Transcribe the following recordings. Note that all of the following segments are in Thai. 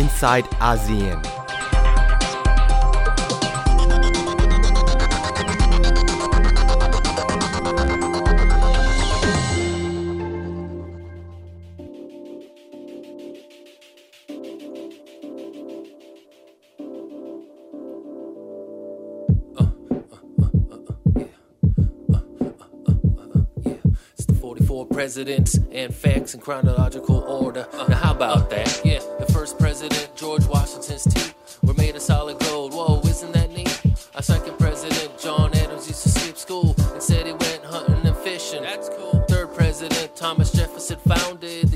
inside ASEAN. It's the 44 presidents and facts in chronological order. now, how about that? Uh, uh, uh, yeah, the first president, George Washington's teeth were made of solid gold. Whoa, isn't that neat? Our second president, John Adams, used to skip school and said he went hunting and fishing. That's cool. Third president, Thomas Jefferson, founded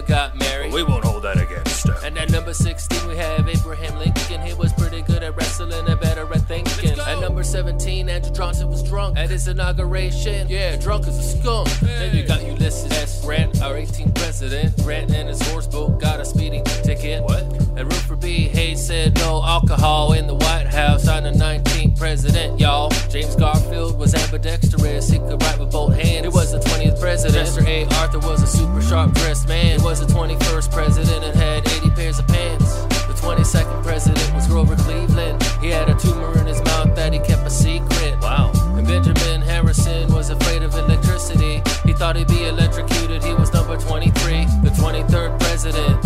never got married. We won't hold that against him. And at number 16, we have Abraham Lincoln. 17, Andrew Johnson was drunk at his inauguration. Yeah, drunk as a skunk. Then you got Ulysses S. Grant, our 18th president. Grant and his horse boat got a speeding ticket. What? And Rutherford B. Hayes said no alcohol in the White House. I'm the 19th president, y'all. James Garfield was ambidextrous. He could write with both hands. He was the 20th president. Mr. A. Arthur was a super sharp dressed man. He was the 21st president and had 80 pairs of pants. The 22nd president was Grover Cleveland. He had a tumor in his mouth that he kept a secret. Wow. And Benjamin Harrison was afraid of electricity. He thought he'd be electrocuted. He was number 23, the 23rd president.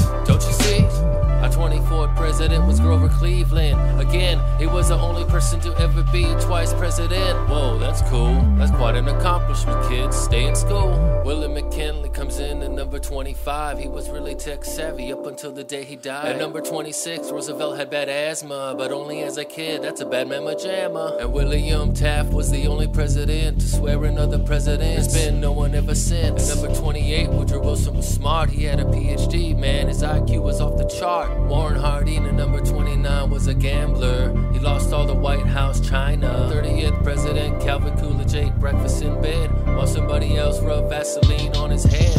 24th president was Grover Cleveland. Again, he was the only person to ever be twice president. Whoa, that's cool. That's quite an accomplishment, kids. Stay in school. William McKinley comes in at number 25. He was really tech savvy up until the day he died. At number 26, Roosevelt had bad asthma, but only as a kid. That's a bad mama jamma. And William Taft was the only president to swear another president. There's been no one ever since. At number 28, Woodrow Wilson was smart. He had a PhD, man. His IQ was off the chart. Warren Harding at number 29 was a gambler. He lost all the White House china. 30th President Calvin Coolidge ate breakfast in bed while somebody else rubbed Vaseline on his head.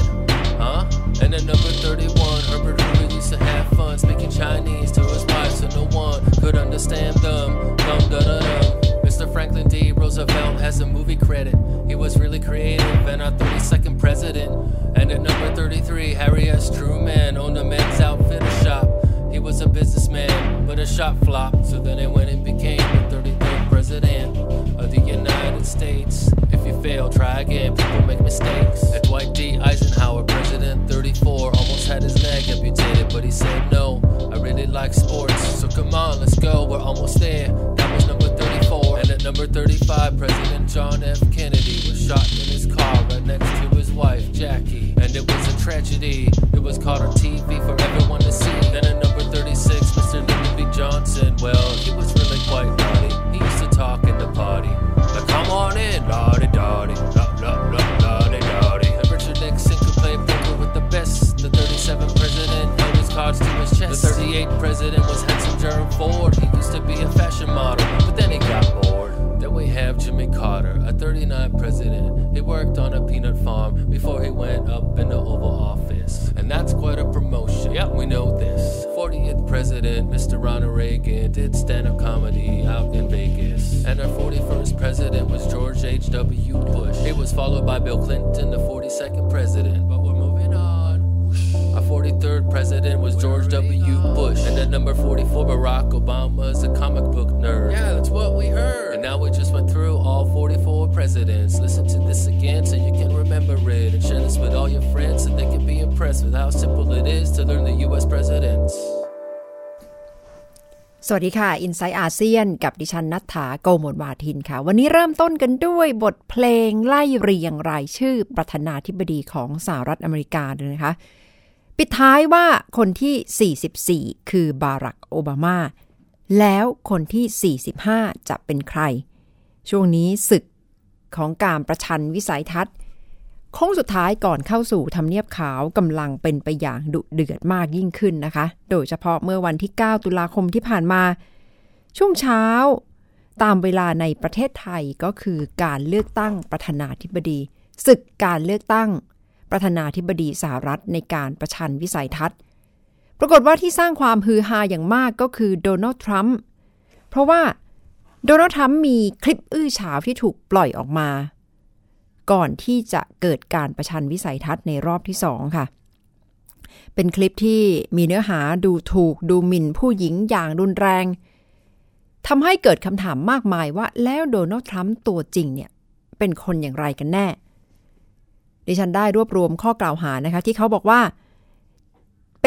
Huh? And at number 31, Herbert Hoover used to have fun speaking Chinese to his wife so no one could understand them. Dum dum dum. Mr. Franklin D. Roosevelt has a movie credit. He was really creative and our 32nd president. And at number 33, Harry S. Truman businessman, but a shop flop. So then it went and became the 33rd president of the United States. If you fail, try again. People make mistakes. At Dwight D. Eisenhower, President 34, almost had his leg amputated, but he said no. I really like sports, so come on, let's go. We're almost there. That was number 34. And at number 35, President John F. Kennedy was shot in his car right next to his wife, Jackie. And it was a tragedy. It was caught on TV for everyone to see. Then Johnson. Well, he was really quite naughty. He used to talk in the party. Like, come on in, naughty, naughty, naughty. And Richard Nixon could play poker with the best. The 37th president held his cards to his chest. The 38th president was handsome Gerald Ford. He used to be a fashion model, Then Jimmy Carter, a 39 president. He worked on a peanut farm before he went up in the Oval Office. And that's quite a promotion. Yep, we know this. 40th president, Mr. Ronald Reagan, did stand up comedy out in Vegas. And our 41st president was George H.W. Bush. He was followed by Bill Clinton, the 42nd president. But we're moving on. Our 43rd president was George W. Bush. And at number 44, Barack Obama's a comic book nerd. Yeah, that's what we heard. Now we just went through all 44 presidents. Listen to this again so you can remember it. And share this with all your friends so they can be impressed with how simple it is to learn the U.S. presidents. สวัสดีค่ะ อินไซต์อาเซียน กับดิฉันนัฐาโกโมลวาทินค่ะ วันนี้เริ่มต้นกันด้วยบทเพลงไล่เรียงรายชื่อประธานาธิบดีของสหรัฐอเมริกาเลยนะคะ ปิดท้ายว่าคนที่ 44 คือบารักโอบามา แล้วคนที่ 45 จะเป็นใคร ช่วงนี้ศึกของการประชันวิสัยทัศน์โค้งสุดท้ายก่อนเข้าสู่ทำเนียบขาวกำลังเป็นไปอย่างดุเดือดมากยิ่งขึ้นนะคะ โดยเฉพาะเมื่อวันที่ 9 ตุลาคมที่ผ่านมา ช่วงเช้า ตามเวลาในประเทศไทยก็คือการเลือกตั้งประธานาธิบดีศึกการเลือกตั้งประธานาธิบดีสหรัฐในการประชันวิสัยทัศน์ ปรากฏว่าที่สร้างความฮือฮาอย่างมากก็คือโดนัลด์ทรัมป์เพราะว่าโดนัลด์ทรัมป์มีคลิปอื้อฉาวที่ถูกปล่อยออกมา ก่อนที่จะเกิดการประชันวิสัยทัศน์ในรอบที่สองค่ะ เป็นคลิปที่มีเนื้อหาดูถูกดูหมิ่นผู้หญิงอย่างรุนแรงทำให้เกิดคำถามมากมายว่าแล้วโดนัลด์ทรัมป์ตัวจริงเนี่ย เป็นคนอย่างไรกันแน่ ดิฉันได้รวบรวมข้อกล่าวหานะคะ ที่เขาบอกว่า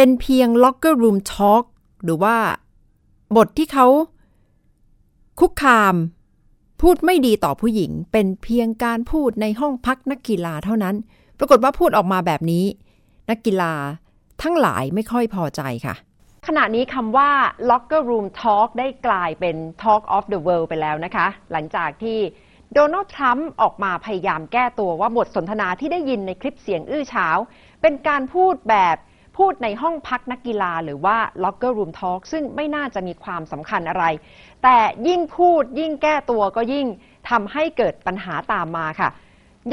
เป็นเพียง locker room talk หรือว่า บทที่เขา คุกคาม พูดไม่ดีต่อผู้หญิง เป็นเพียงการพูดในห้องพักนักกีฬาเท่านั้น ปรากฏว่าพูดออกมาแบบนี้ นักกีฬาทั้งหลายไม่ค่อยพอใจค่ะ ขณะนี้คำว่า locker room talk ได้กลายเป็น talk of the world ไปแล้วนะคะ หลังจากที่โดนัลด์ทรัมป์ออกมาพยายามแก้ตัวว่าบทสนทนาที่ได้ยินในคลิปเสียงอื้อฉาว เป็นการพูดแบบ พูดในห้องพักนักกีฬาหรือว่า locker room talk ซึ่งไม่น่าจะมีความสำคัญอะไร แต่ยิ่งพูดยิ่งแก้ตัวก็ยิ่งทำให้เกิดปัญหาตามมาค่ะ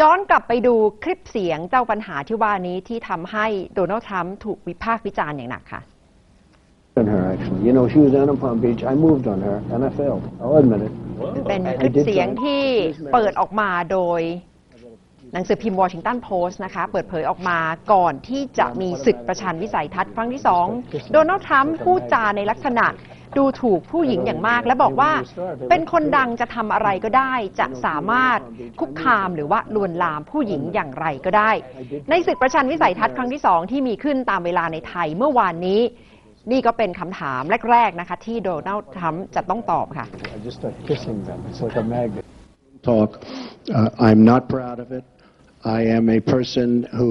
ย้อนกลับไปดูคลิปเสียงเจ้าปัญหาที่ว่านี้ที่ทำให้โดนัลด์ทรัมป์ถูกวิพากษ์วิจารณ์อย่างหนักค่ะ her actually. You know, she was down in Palm Beach. I moved on her, and I failed. I'll admit it. เป็นคลิปเสียงที่เปิดออกมาโดย หนังสือพิมพ์วอชิงตันโพสต์นะคะ เปิดเผยออกมาก่อนที่จะมีศึกประชันวิสัยทัศน์ครั้งที่สองโดนัลด์ทรัมป์พูดจาในลักษณะดูถูกผู้หญิงอย่างมาก และบอกว่าเป็นคนดังจะทำอะไรก็ได้ จะสามารถคุกคามหรือว่าลวนลามผู้หญิงอย่างไรก็ได้ ในศึกประชันวิสัยทัศน์ครั้งที่สองที่มีขึ้นตามเวลาในไทยเมื่อวานนี้ นี่ก็เป็นคำถามแรก ๆ นะคะ ที่โดนัลด์ทรัมป์จะต้องตอบค่ะ Talk. Uh, I'm not proud of it. I am a person who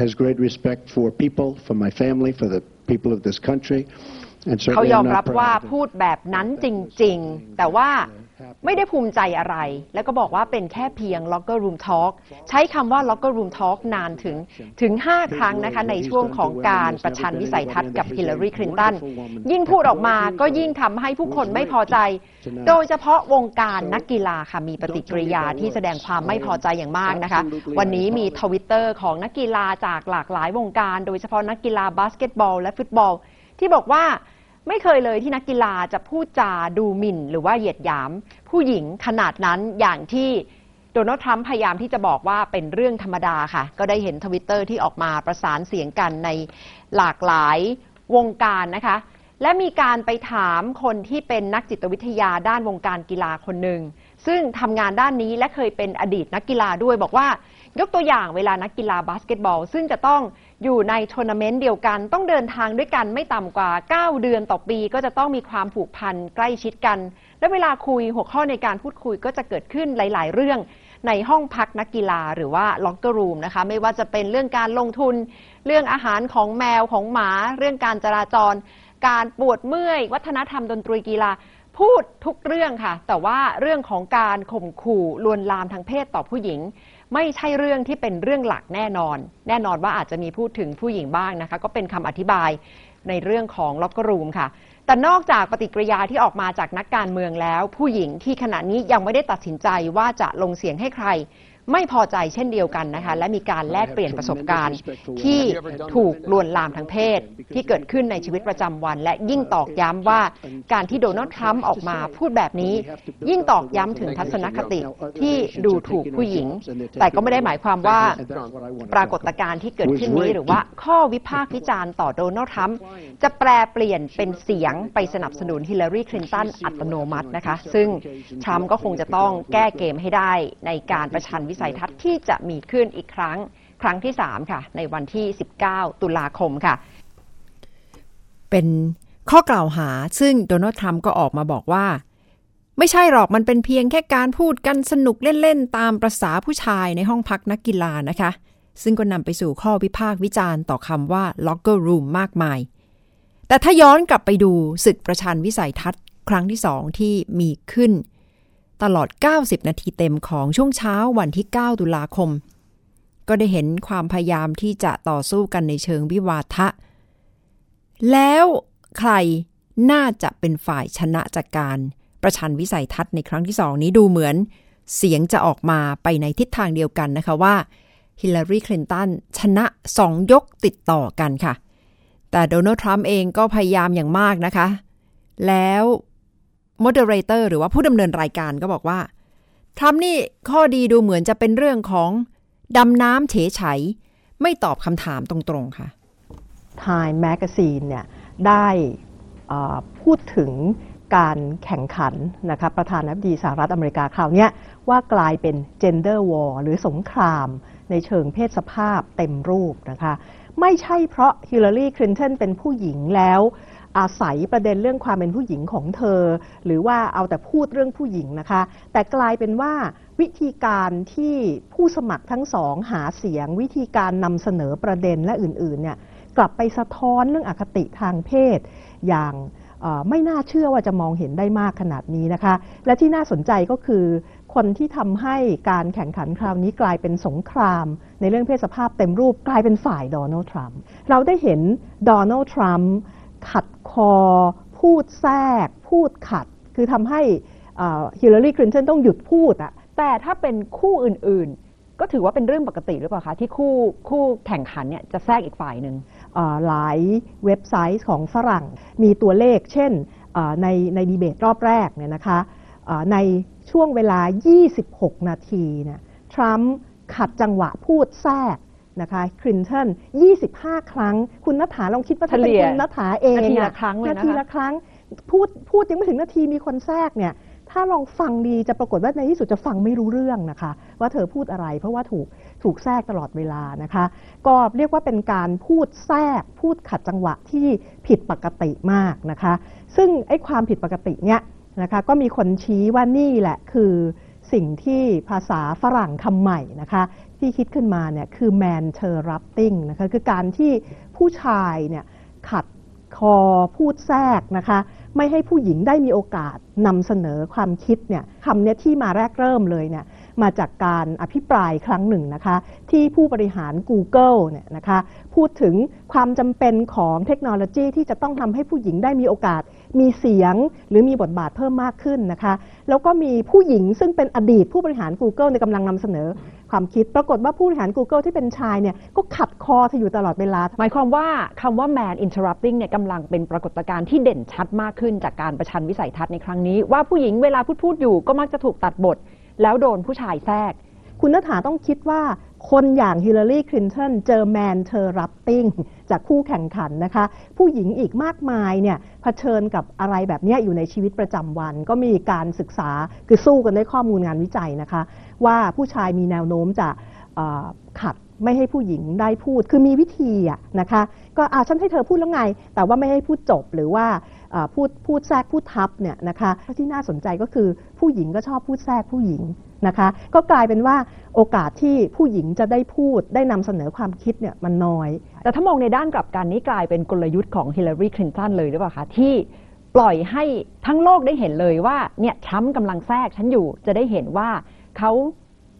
has great respect for people, for my family, for the people of this country. And เขา certainly ยอ I'm มรับ not ว่า proud of it. พูดแบบนั้นจริง ๆ แต่ว่า ไม่ได้ภูมิใจอะไร แล้วก็บอกว่าเป็นแค่เพียง locker room talk ใช้คำว่า locker room talk นานถึงถึง 5 ครั้งนะคะในช่วงของการประชันวิสัยทัศน์กับฮิลลารีคลินตันยิ่งพูดออกมาก็ยิ่งทำให้ผู้คนไม่พอใจ โดยเฉพาะวงการนักกีฬาค่ะมีปฏิกิริยาที่แสดงความไม่พอใจอย่างมากนะคะ วันนี้มีทวิตเตอร์ของนักกีฬาจากหลากหลายวงการ โดยเฉพาะนักกีฬาบาสเกตบอล และฟุตบอล ที่บอกว่า ไม่เคยเลยที่นักกีฬาจะพูดจาดูหมิ่น หรือว่าเหยียดหยาม ผู้หญิงขนาดนั้นอย่างที่โดนัลด์ทรัมป์พยายามที่จะบอกว่าเป็นเรื่องธรรมดาค่ะ ก็ได้เห็นทวิตเตอร์ที่ออกมาประสานเสียงกันในหลากหลายวงการนะคะ และมีการไปถามคนที่เป็นนักจิตวิทยาด้านวงการกีฬาคนหนึ่งซึ่งทำงานด้านนี้และเคยเป็นอดีตนักกีฬาด้วยบอกว่ายกตัวอย่างเวลานักกีฬาบาสเกตบอล ซึ่งจะต้อง อยู่ในทัวร์นาเมนต์เดียวกัน ต้องเดินทางด้วยกันไม่ต่ำกว่า 9 เดือนต่อปี ก็จะต้องมีความผูกพันใกล้ชิดกัน และเวลาคุยหัวข้อในการพูดคุยก็จะเกิดขึ้นหลาย ๆ เรื่องในห้องพักนักกีฬาหรือว่าล็อกเกอร์รูมนะคะไม่ว่าจะเป็นเรื่องการลงทุน เรื่องอาหารของแมวของหมา เรื่องการจราจร การปวดเมื่อย วัฒนธรรมดนตรีกีฬา พูดทุกเรื่องค่ะ แต่ว่าเรื่องของการข่มขู่ลวนลามทางเพศต่อผู้หญิง ไม่ใช่เรื่องที่เป็นเรื่องหลักแน่นอน แน่นอนว่าอาจจะมีพูดถึงผู้หญิงบ้างนะคะ ก็เป็นคำอธิบายในเรื่องของล็อกเกอร์รูมค่ะ แต่นอกจากปฏิกิริยาที่ออกมาจากนักการเมืองแล้ว ผู้หญิงที่ขณะนี้ยังไม่ได้ตัดสินใจว่าจะลงเสียงให้ใคร ไม่พอใจเช่นเดียวกันนะคะและมีการแลกเปลี่ยนประสบการณ์ ที่ถูกลวนลามทางเพศ ที่เกิดขึ้นในชีวิตประจำวัน และยิ่งตอกย้ำว่าการที่โดนัลด์ทรัมป์ออกมาพูดแบบนี้ ยิ่งตอกย้ำถึงทัศนคติที่ดูถูกผู้หญิง แต่ก็ไม่ได้หมายความว่าปรากฏการณ์ที่เกิดขึ้นนี้หรือว่าข้อวิพากษ์วิจารณ์ต่อโดนัลด์ทรัมป์จะแปลเปลี่ยนเป็นเสียงไปสนับสนุนฮิลลารีคลินตันอัตโนมัตินะคะ ซึ่งทรัมป์ก็คงจะต้องแก้เกมให้ได้ในการประชันวิสัยทัศน์ที่จะมีขึ้นอีกครั้ง ครั้งที่ 3 ค่ะ ในวันที่ 19 ตุลาคมค่ะ เป็นข้อกล่าวหาซึ่งโดนัลด์ทรัมป์ก็ออกมาบอกว่า ไม่ใช่หรอกมันเป็นเพียงแค่การพูดกันสนุกเล่น ๆ ตามประษาผู้ชายในห้องพักนักกีฬานะคะ ซึ่งก็นำไปสู่ข้อวิพากษ์วิจารณ์ต่อคำว่า locker room มากมาย แต่ถ้าย้อนกลับไปดูศึกประชันวิสัยทัศน์ ครั้งที่สองที่มีขึ้น ตลอด 90 นาทีเต็มของช่วงเช้าวันที่ 9 ตุลาคม ก็ได้เห็นความพยายามที่จะต่อสู้กันในเชิงวิวาทะ แล้วใครน่าจะเป็นฝ่ายชนะจากการประชันวิสัยทัศน์ในครั้งที่สองนี้ดูเหมือน เสียงจะออกมาไปในทิศทางเดียวกันนะคะว่าฮิลลารีคลินตันชนะสองยกติดต่อกันค่ะ แต่โดนัลด์ทรัมป์เองก็พยายามอย่างมากนะคะ แล้ว มอดเตอร์เรเตอร์หรือว่าผู้ดำเนินรายการก็บอกว่าทรัมป์นี่ข้อดีดูเหมือนจะเป็นเรื่องของดำน้ำเฉยไฉไม่ตอบคำถามตรงๆค่ะ Time Magazine เนี่ยได้พูดถึงการแข่งขันนะคะประธานาธิบดีสหรัฐอเมริกาคราวนี้ว่ากลายเป็น gender war หรือสงครามในเชิงเพศสภาพเต็มรูปนะคะ ไม่ใช่เพราะฮิลลารีคลินตันเป็นผู้หญิงแล้ว อาศัยประเด็นเรื่องความเป็นผู้หญิงของเธอ หรือว่าเอาแต่พูดเรื่องผู้หญิงนะคะ แต่กลายเป็นว่าวิธีการที่ผู้สมัครทั้งสองหาเสียง วิธีการนำเสนอประเด็นและอื่นๆเนี่ยกลับไปสะท้อนเรื่องอคติทางเพศ อย่างไม่น่าเชื่อว่าจะมองเห็นได้มากขนาดนี้นะคะ และที่น่าสนใจก็คือคนที่ทำให้การแข่งขันคราวนี้กลายเป็นสงคราม ในเรื่องเพศสภาพเต็มรูปกลายเป็นฝ่ายโดนัลด์ทรัมป์เราได้เห็นโดนัลด์ทรัมป์ ขัดคอ พูดแทรก พูดขัด คือทำให้ฮิลลารีคลินตันต้องหยุดพูดอะแต่ถ้าเป็นคู่อื่นๆ ก็ถือว่าเป็นเรื่องปกติหรือเปล่าคะ ที่คู่คู่แข่งขันเนี่ยจะแทรกอีกฝ่ายหนึ่งหลายเว็บไซต์ของฝรั่ง มีตัวเลข เช่นในในดีเบตรอบแรกเนี่ยนะคะในช่วงเวลา 26 นาทีเนี่ยทรัมป์ขัดจังหวะพูดแทรก นะคะคลินตัน25 ครั้ง คุณนัฐาลองคิดว่าถ้าเป็นคุณนัฐาเองนาทีละครั้งนาทีละครั้งพูดพูดยังไม่ถึงนาทีมีคนแทรกเนี่ย ถ้าลองฟังดีจะปรากฏว่าในที่สุดจะฟังไม่รู้เรื่องนะคะ ว่าเธอพูดอะไร เพราะว่าถูกถูกแทรกตลอดเวลานะคะ ก็เรียกว่าเป็นการพูดแทรก พูดขัดจังหวะที่ผิดปกติมากนะคะ ซึ่งไอ้ความผิดปกติเนี้ยนะคะ ก็มีคนชี้ว่านี่แหละคือสิ่งที่ภาษาฝรั่งคำใหม่นะคะ ที่คิดขึ้นมาเนี่ยคือ man interrupting นะคะคือการที่ผู้ชายเนี่ยขัดคอพูดแทรกนะคะไม่ให้ผู้หญิงได้มีโอกาสนำเสนอความคิดเนี่ยคำนี้ที่มาแรกเริ่มเลยเนี่ยมาจากการอภิปรายครั้งหนึ่งนะคะที่ผู้บริหาร Google เนี่ยนะคะพูดถึงความจำเป็นของเทคโนโลยีที่จะต้องทำให้ผู้หญิงได้มีโอกาส มีเสียงหรือมีบทบาทเพิ่มมากขึ้นนะคะ แล้วก็มีผู้หญิงซึ่งเป็นอดีตผู้บริหาร Google ในกำลังนำเสนอความคิด ปรากฏว่าผู้บริหาร Google ที่เป็นชายเนี่ยก็ขัดคอเธออยู่ตลอดเวลา หมายความว่าคำว่า manterrupting เนี่ยกำลังเป็นปรากฏการณ์ที่เด่นชัดมากขึ้นจากการประชันวิสัยทัศน์ในครั้งนี้ ว่าผู้หญิงเวลาพูดพูดอยู่ก็มักจะถูกตัดบท แล้วโดนผู้ชายแทรก คุณนัฐาต้องคิดว่า คนอย่างฮิลลารีคลินตันเจอ manterrupting จากคู่แข่งขันนะคะ ผู้หญิงอีกมากมายเนี่ยเผชิญกับอะไรแบบนี้อยู่ในชีวิตประจำวัน ก็มีการศึกษาคือสู้กันด้วยข้อมูลงานวิจัยนะคะ ว่าผู้ชายมีแนวโน้มจะขัดไม่ให้ผู้หญิงได้พูด คือมีวิธีอะนะคะ ก็อาฉันให้เธอพูดแล้วไง แต่ว่าไม่ให้พูดจบหรือว่า พูดพูดแทรกพูดทับเนี่ยนะคะที่น่าสนใจก็คือผู้หญิงก็ชอบพูดแทรกผู้หญิงนะคะก็กลายเป็นว่าโอกาสที่ผู้หญิงจะได้พูดได้นำเสนอความคิดเนี่ยมันน้อย แต่ถ้ามองในด้านกลับกันนี้กลายเป็นกลยุทธ์ของฮิลลารีคลินตันเลยหรือเปล่าคะที่ปล่อยให้ทั้งโลกได้เห็นเลยว่าเนี่ยทรัมป์กำลังแทรกฉันอยู่จะได้เห็นว่าเขา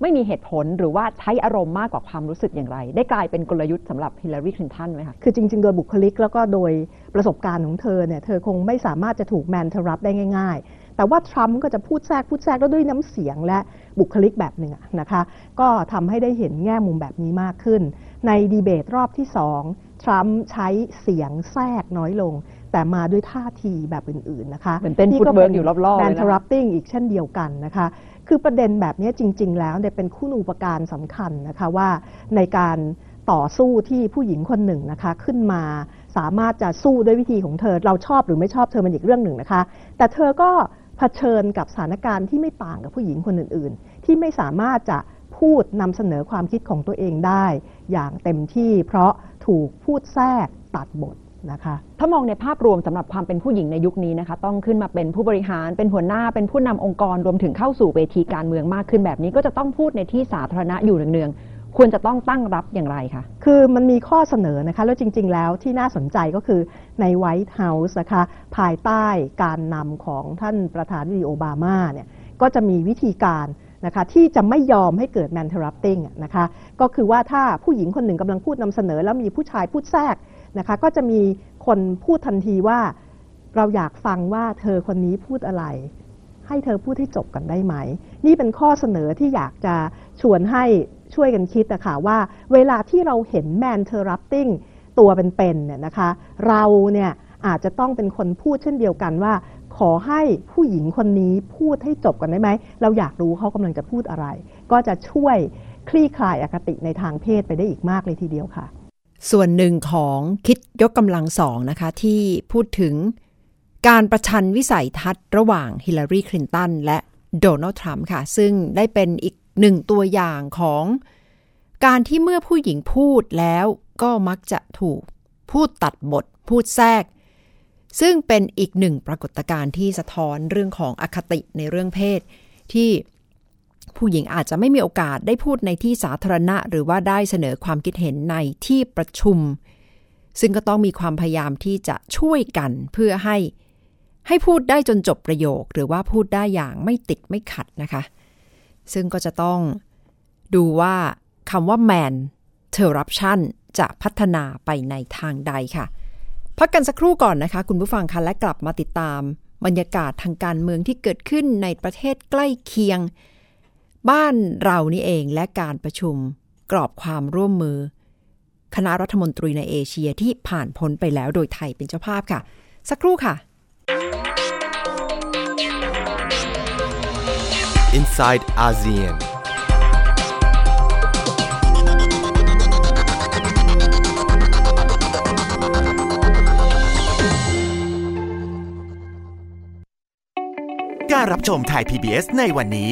ไม่มีเหตุผลหรือว่าใช้อารมณ์มากกว่าความรู้สึกอย่างไร ได้กลายเป็นกลยุทธ์สำหรับฮิลลารีคลินตันไหมคะคือจริง ๆ โดยบุคลิกแล้วก็โดยประสบการณ์ของเธอเนี่ยเธอคงไม่สามารถจะถูกแมนเทอรับได้ง่าย ๆ แต่ว่าทรัมป์ก็จะพูดแทรกพูดแทรกแล้วด้วยน้ำเสียงและบุคลิกแบบหนึ่งนะคะ ก็ทำให้ได้เห็นแง่มุมแบบนี้มากขึ้น ในดีเบตรอบที่สองทรัมป์ใช้เสียงแทรกน้อยลง แต่มาด้วยท่าทีแบบอื่น ๆ นะคะเหมือนเป็นฟุตเวิร์กอยู่รอบๆ manterrupting อีกเช่นเดียวกันนะคะ คือประเด็นแบบนี้จริง ๆ แล้วเนี่ยเป็นคุณูปการสำคัญนะคะว่าในการต่อสู้ที่ผู้หญิงคนหนึ่งนะคะขึ้นมาสามารถจะสู้ด้วยวิธีของเธอ เราชอบหรือไม่ชอบเธอมันอีกเรื่องหนึ่งนะคะ แต่เธอก็เผชิญกับสถานการณ์ที่ไม่ต่างกับผู้หญิงคนอื่น ๆ ที่ไม่สามารถจะพูดนำเสนอความคิดของตัวเองได้ อย่างเต็มที่เพราะถูกพูดแทรกตัดบท นะคะถ้ามองในภาพรวมสำหรับความเป็นผู้หญิงในยุคนี้นะคะต้องขึ้นมาเป็นผู้บริหารเป็นหัวหน้าเป็นผู้นำองค์กรรวมถึงเข้าสู่เวทีการเมืองมากขึ้นแบบนี้ ก็จะต้องพูดในที่สาธารณะอยู่เนืองๆควรจะต้องตั้งรับอย่างไรคะคือมันมีข้อเสนอนะคะแล้วจริง ๆ แล้วที่น่าสนใจก็คือในไวท์เฮาส์นะคะภายใต้การนำของท่านประธานาธิบดีโอบามาเนี่ยก็จะมีวิธีการนะคะที่จะไม่ยอมให้เกิด man interrupting นะคะก็คือว่าถ้าผู้หญิงคนหนึ่งกำลังพูดนำเสนอ แล้วมีผู้ชายพูดแทรก นะคะก็จะมีคนพูดทันทีว่า เราอยากฟังว่าเธอคนนี้พูดอะไร ให้เธอพูดให้จบกันได้ไหม นี่เป็นข้อเสนอที่อยากจะชวนให้ช่วยกันคิดนะคะว่าเวลาที่เราเห็น man interrupting ตัวเป็นๆเนี่ยนะคะเราเนี่ยอาจจะต้องเป็นคนพูดเช่นเดียวกันว่า ขอให้ผู้หญิงคนนี้พูดให้จบกันได้ไหม เราอยากรู้เขากำลังจะพูดอะไร ก็จะช่วยคลี่คลายอคติในทางเพศไปได้อีกมากเลยทีเดียวค่ะ ส่วนหนึ่งของคิดยกกำลังสองนะคะ ที่พูดถึงการประชันวิสัยทัศน์ระหว่างฮิลลารีคลินตันและโดนัลด์ทรัมป์ค่ะ ซึ่งได้เป็นอีกหนึ่งตัวอย่างของการที่เมื่อผู้หญิงพูดแล้วก็มักจะถูกพูดตัดบท พูดแทรก ซึ่งเป็นอีกหนึ่งปรากฏการณ์ที่สะท้อนเรื่องของอคติในเรื่องเพศ ที่ ผู้หญิงอาจจะไม่มีโอกาสได้พูดในที่สาธารณะ หรือว่าได้เสนอความคิดเห็นในที่ประชุม ซึ่งก็ต้องมีความพยายามที่จะช่วยกันเพื่อให้ ให้พูดได้จนจบประโยค หรือว่าพูดได้อย่างไม่ติดไม่ขัดนะคะ ซึ่งก็จะต้องดูว่าคำว่า man interruption จะพัฒนาไปในทางใดค่ะ พักกันสักครู่ก่อนนะคะ คุณผู้ฟังคะและกลับมาติดตาม บรรยากาศทางการเมืองที่เกิดขึ้นในประเทศใกล้เคียง บ้านเรานี่เองและการประชุมกรอบความร่วมมือ คณะรัฐมนตรีในเอเชียที่ผ่านพ้นไปแล้วโดยไทยเป็นเจ้าภาพค่ะ สักครู่ค่ะ Inside ASEAN. การรับชมไทย PBS ในวันนี้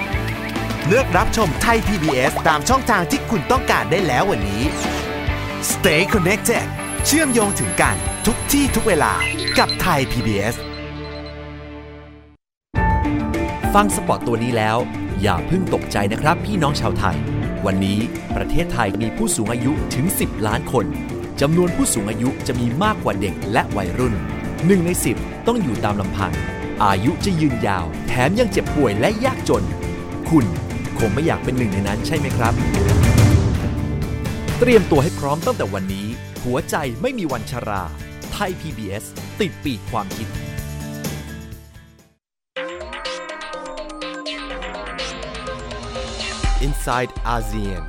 เลือกรับชมไทย PBS ตามช่องทางที่คุณต้องการได้แล้ววันนี้ Stay connected เชื่อมโยงถึงกันทุกที่ทุกเวลากับไทย PBS ฟังสปอตตัวนี้แล้ว อย่าเพิ่งตกใจนะครับพี่น้องชาวไทย วันนี้ประเทศไทยมีผู้สูงอายุถึง 10 ล้านคนจำนวนผู้สูงอายุจะมีมากกว่าเด็กและวัยรุ่นหนึ่งใน 10 ต้องอยู่ตามลำพัง อายุจะยืนยาว แถมยังเจ็บป่วยและยากจน คุณ คงไม่อยากเป็นหนึ่งในนั้นใช่ไหมครับ เตรียมตัวให้พร้อมตั้งแต่วันนี้ หัวใจไม่มีวันชรา ไทย PBS ติดปีกความคิด Inside ASEAN.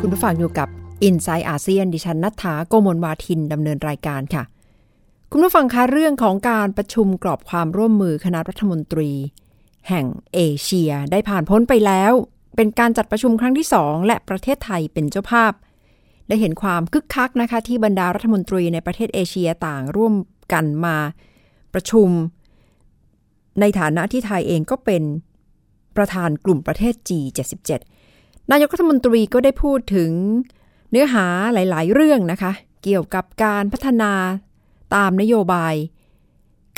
คุณผู้ฟังอยู่กับ i n s i ซต์อาเซียนดิฉันนัฐาโกมลวาทินดำเนินรายการค่ะ คุณผู้ฟังคะเรื่องของการประชุมกรอบความร่วมมือคณะรัฐมนตรี แห่งเอเชียได้ผ่านพ้นไปแล้ว เป็นการจัดประชุมครั้งที่สองและประเทศไทยเป็นเจ้าภาพ ได้เห็นความคึกคักนะคะ ที่บรรดารัฐมนตรีในประเทศเอเชียต่างร่วมกันมาประชุม ในฐานะที่ไทยเองก็เป็นประธานกลุ่มประเทศ G77 นายกรัฐมนตรีก็ได้พูดถึง เนื้อหาหลาย ๆ เรื่องนะคะ เกี่ยวกับการพัฒนาตามนโยบาย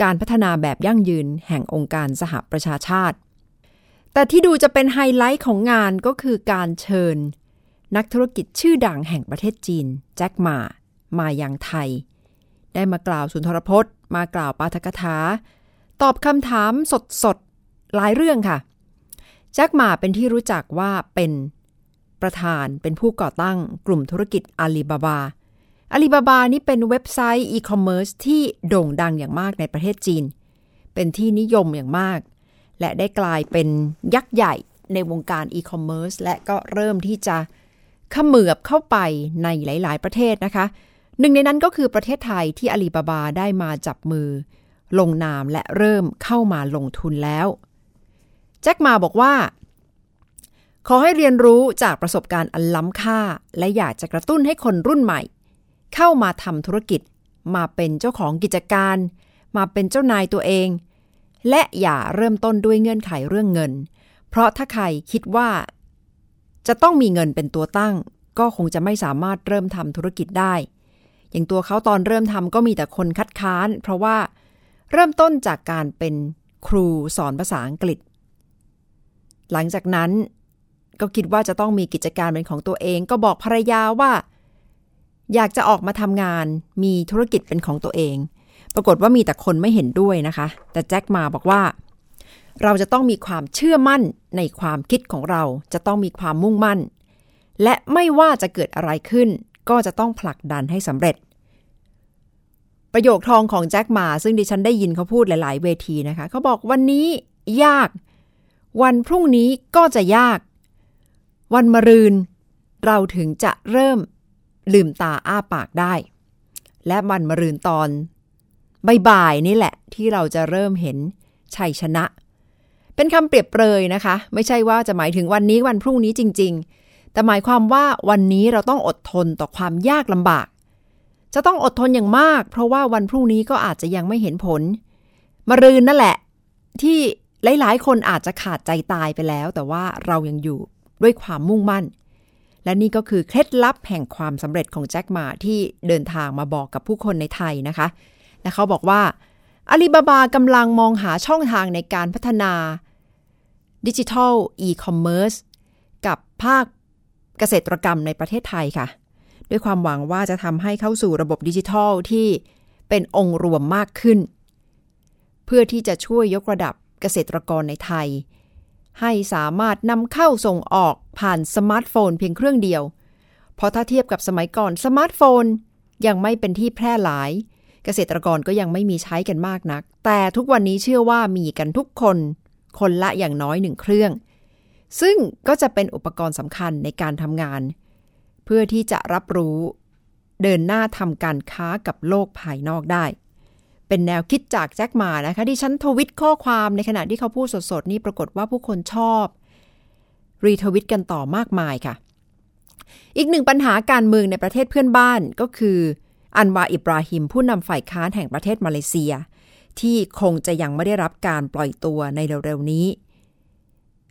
การพัฒนาแบบยั่งยืนแห่งองค์การสหประชาชาติ แต่ที่ดูจะเป็นไฮไลท์ของงานก็คือการเชิญ นักธุรกิจชื่อดังแห่งประเทศจีน แจ็คหมา มายังไทย ได้มากล่าวสุนทรพจน์ มากล่าวปาฐกถา ตอบคำถามสดๆ หลายเรื่องค่ะ แจ็คหม่าเป็นที่รู้จักว่าเป็น ประธานเป็นผู้ก่อตั้งกลุ่มธุรกิจอาลีบาบาอาลีบาบานี่เป็นเว็บไซต์อีคอมเมิร์ซที่โด่งดังอย่างมากในประเทศจีน เป็นที่นิยมอย่างมาก และได้กลายเป็นยักษ์ใหญ่ในวงการอีคอมเมิร์ซและก็เริ่มที่จะขมือบเข้าไปในหลาย ๆ ประเทศนะคะ หนึ่งในนั้นก็คือประเทศไทยที่อาลีบาบาได้มาจับมือ ลงนามและเริ่มเข้ามาลงทุนแล้ว แจ็คมาบอกว่า ขอให้เรียนรู้จากประสบการณ์อันล้ำค่า และอยากจะกระตุ้นให้คนรุ่นใหม่ เข้ามาทำธุรกิจ มาเป็นเจ้าของกิจการ มาเป็นเจ้านายตัวเอง และอย่าเริ่มต้นด้วยเงื่อนไขเรื่องเงิน เพราะถ้าใครคิดว่า จะต้องมีเงินเป็นตัวตั้ง ก็คงจะไม่สามารถเริ่มทำธุรกิจได้ อย่างตัวเขาตอนเริ่มทำก็มีแต่คนคัดค้าน เพราะว่าเริ่มต้นจากการเป็นครูสอนภาษาอังกฤษ หลังจากนั้น ก็คิดว่าจะต้องมีกิจการเป็นของตัวเอง ก็บอกภรรยาว่า อยากจะออกมาทำงานมีธุรกิจเป็นของตัวเอง ปรากฏว่ามีแต่คนไม่เห็นด้วยนะคะ แต่แจ็คมาบอกว่า เราจะต้องมีความเชื่อมั่นในความคิดของเราจะต้องมีความมุ่งมั่น และไม่ว่าจะเกิดอะไรขึ้น ก็จะต้องผลักดันให้สำเร็จ ประโยคทองของแจ็คมาซึ่งดิฉันได้ยินเขาพูดหลาย ๆ เวทีนะคะเขาบอกวันนี้ยาก วันพรุ่งนี้ก็จะยาก วันมะรืน เราถึงจะเริ่มลืมตาอ้าปากได้ และวันมะรืนตอนบ่ายๆนี่แหละที่เราจะเริ่มเห็นชัยชนะ เป็นคำเปรียบเปรยนะคะ ไม่ใช่ว่าจะหมายถึงวันนี้วันพรุ่งนี้จริง ๆ แต่หมายความว่าวันนี้เราต้องอดทนต่อความยากลำบาก จะต้องอดทนอย่างมาก เพราะว่าวันพรุ่งนี้ก็อาจจะยังไม่เห็นผลมรืนนั่นแหละ ที่หลายๆ คนอาจจะขาดใจตายไปแล้ว แต่ว่าเรายังอยู่ ด้วยความมุ่งมั่น และนี่ก็คือเคล็ดลับแห่งความสำเร็จของแจ็คหมาที่เดินทางมาบอกกับผู้คนในไทยนะคะ และเขาบอกว่าอาลีบาบากำลังมองหาช่องทางในการพัฒนาดิจิทัลอีคอมเมิร์ซกับภาคเกษตรกรรมในประเทศไทยค่ะ ด้วยความหวังว่าจะทำให้เข้าสู่ระบบดิจิทัลที่เป็นองค์รวมมากขึ้น เพื่อที่จะช่วยยกระดับเกษตรกรในไทย ให้สามารถนำเข้าส่งออกผ่านสมาร์ทโฟนเพียงเครื่องเดียว เพราะถ้าเทียบกับสมัยก่อนสมาร์ทโฟนยังไม่เป็นที่แพร่หลาย เกษตรกรก็ยังไม่มีใช้กันมากนัก แต่ทุกวันนี้เชื่อว่ามีกันทุกคน คนละอย่างน้อยหนึ่งเครื่อง ซึ่งก็จะเป็นอุปกรณ์สำคัญในการทำงาน เพื่อที่จะรับรู้ เดินหน้าทำการค้ากับโลกภายนอกได้ เป็นแนวคิดจากแจ็คหมานะคะ ที่ฉันทวิตข้อความในขณะที่เขาพูดสดๆ นี่ปรากฏว่าผู้คนชอบ รีทวิตกันต่อมากมายค่ะ อีกหนึ่งปัญหาการเมืองในประเทศเพื่อนบ้านก็คือ อันวาอิบราฮิมผู้นำฝ่ายค้านแห่งประเทศมาเลเซีย ที่คงจะยังไม่ได้รับการปล่อยตัวในเร็วๆนี้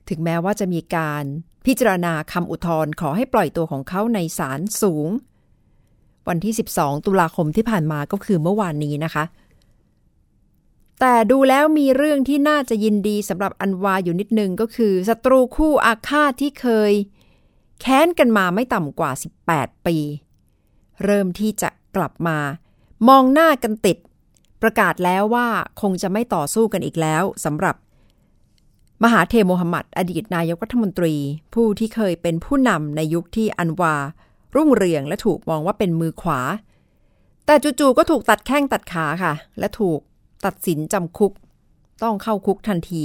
ถึงแม้ว่าจะมีการพิจารณาคำอุทธรณ์ขอให้ปล่อยตัวของเขาในศาลสูง วันที่ 12 ตุลาคมที่ผ่านมาก็คือเมื่อวานนี้นะคะ แต่ดูแล้วมีเรื่องที่น่าจะยินดีสำหรับอันวาอยู่นิดนึงก็คือศัตรูคู่อาฆาตที่เคย แค้นกันมาไม่ต่ำกว่า 18 ปี เริ่มที่จะกลับมา มองหน้ากันติด ประกาศแล้วว่าคงจะไม่ต่อสู้กันอีกแล้วสำหรับ มหาเทโมฮัมหมัดอดีตนายกรัฐมนตรี ผู้ที่เคยเป็นผู้นำในยุคที่อันวา รุ่งเรืองและถูกมองว่าเป็นมือขวา แต่จู่ๆก็ถูกตัดแข้งตัดขาค่ะ และถูก ตัดสินจำคุก ต้องเข้าคุกทันที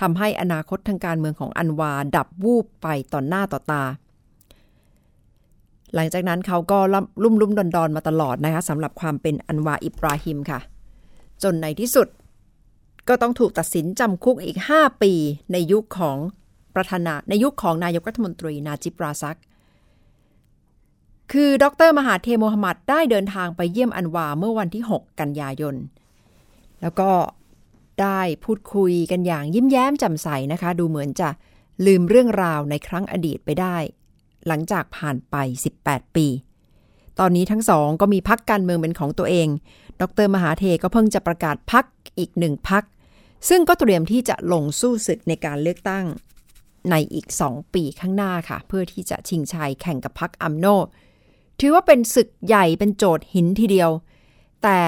ทำให้อนาคตทางการเมืองของอันวาดับวูบไปต่อหน้าต่อตา หลังจากนั้นเขาก็ลุ่มลุ่มดอนดอนมาตลอดนะคะสำหรับความเป็นอันวาอิบราฮิมค่ะ จนในที่สุด ก็ต้องถูกตัดสินจำคุกอีก 5 ปีในยุคของประธานาในยุคของนายกรัฐมนตรีนาจิบราซัก คือดรมหาเทโมฮัมหมัดได้เดินทางไปเยี่ยมอันวาเมื่อวันที่ 6 กันยายน แล้วก็ได้พูดคุยกันอย่างยิ้มแย้มแจ่มใสนะคะ ดูเหมือนจะลืมเรื่องราวในครั้งอดีตไปได้ หลังจากผ่านไป 18 ปี ตอนนี้ทั้งสองก็มีพักการเมืองเป็นของตัวเอง ดรมหาเทก็เพิ่งจะประกาศพักอีกหนึ่งพัก ซึ่งก็เตรียมที่จะลงสู้ศึกในการเลือกตั้งในอีก 2 ปีข้างหน้าค่ะ เพื่อที่จะชิงชัยแข่งกับพักอัมโนถือว่าเป็นศึกใหญ่เป็นโจทย์หินทีเดียว แต่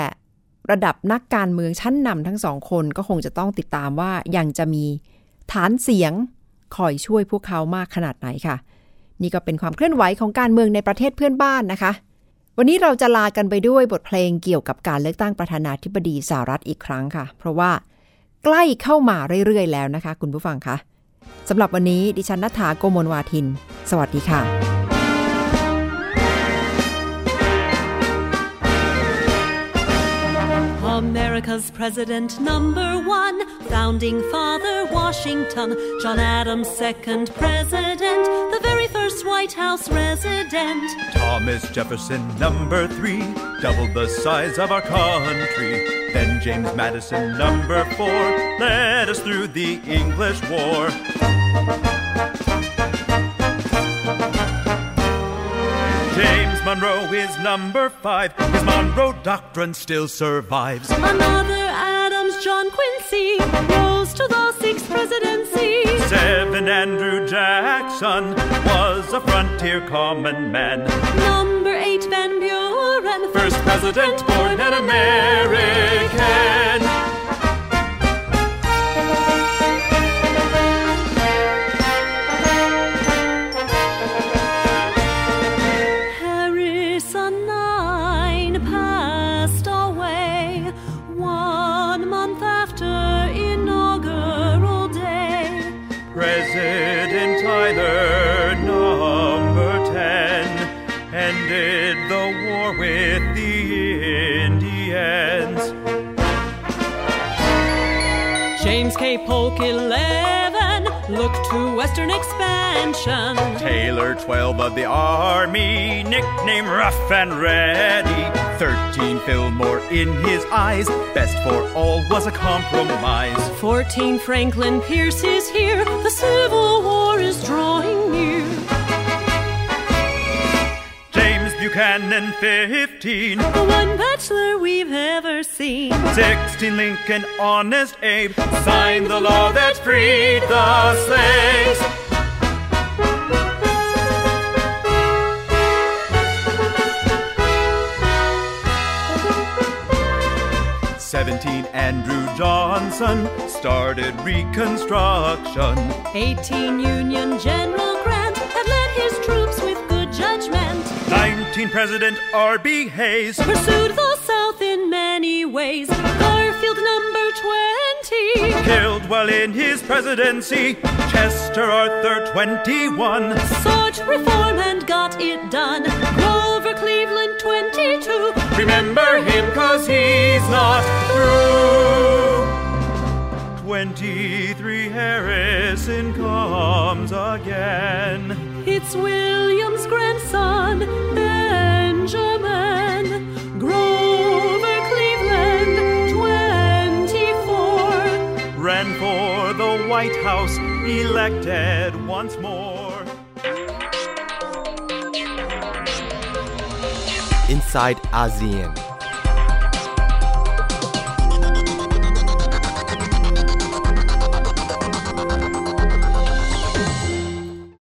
ระดับนักการเมืองชั้นนำทั้งสองคนก็คงจะต้องติดตามว่ายังจะมีฐานเสียงคอยช่วยพวกเขามากขนาดไหนค่ะ นี่ก็เป็นความเคลื่อนไหวของการเมืองในประเทศเพื่อนบ้านนะคะ วันนี้เราจะลากันไปด้วยบทเพลงเกี่ยวกับการเลือกตั้งประธานาธิบดีสหรัฐอีกครั้งค่ะ เพราะว่าใกล้เข้ามาเรื่อยๆ แล้วนะคะ คุณผู้ฟังคะสำหรับวันนี้ดิฉันนัฐาโกโมลวาทิน สวัสดีค่ะ America's president number one, founding father Washington, John Adams' second president, the very first White House resident. Thomas Jefferson, number three, doubled the size of our country. Then James Madison, number four, led us through the English War. James Monroe is number five. His Monroe Doctrine still survives. Another Adams, John Quincy, rose to the sixth presidency. Seven Andrew Jackson was a frontier common man. Number eight, Van Buren, First president born an American. Western expansion. Taylor, 12 of the Army, nickname Rough and Ready. 13 Fillmore in his eyes, best for all was a compromise. 14 Franklin Pierce is here. The Civil War is drawing near. Buchanan, 15. The one bachelor we've ever seen. 16 Lincoln, Honest Abe, signed the law that freed the slaves. Seventeen Andrew Johnson started Reconstruction. 18 Union General 19 President R.B. Hayes pursued the South in many ways. Garfield number 20 killed while in his presidency. Chester Arthur 21 sought reform and got it done. Grover Cleveland 22 remember him cause he's not through. 23 Harrison comes again. It's William's grandson. White House, elected once more. Inside ASEAN.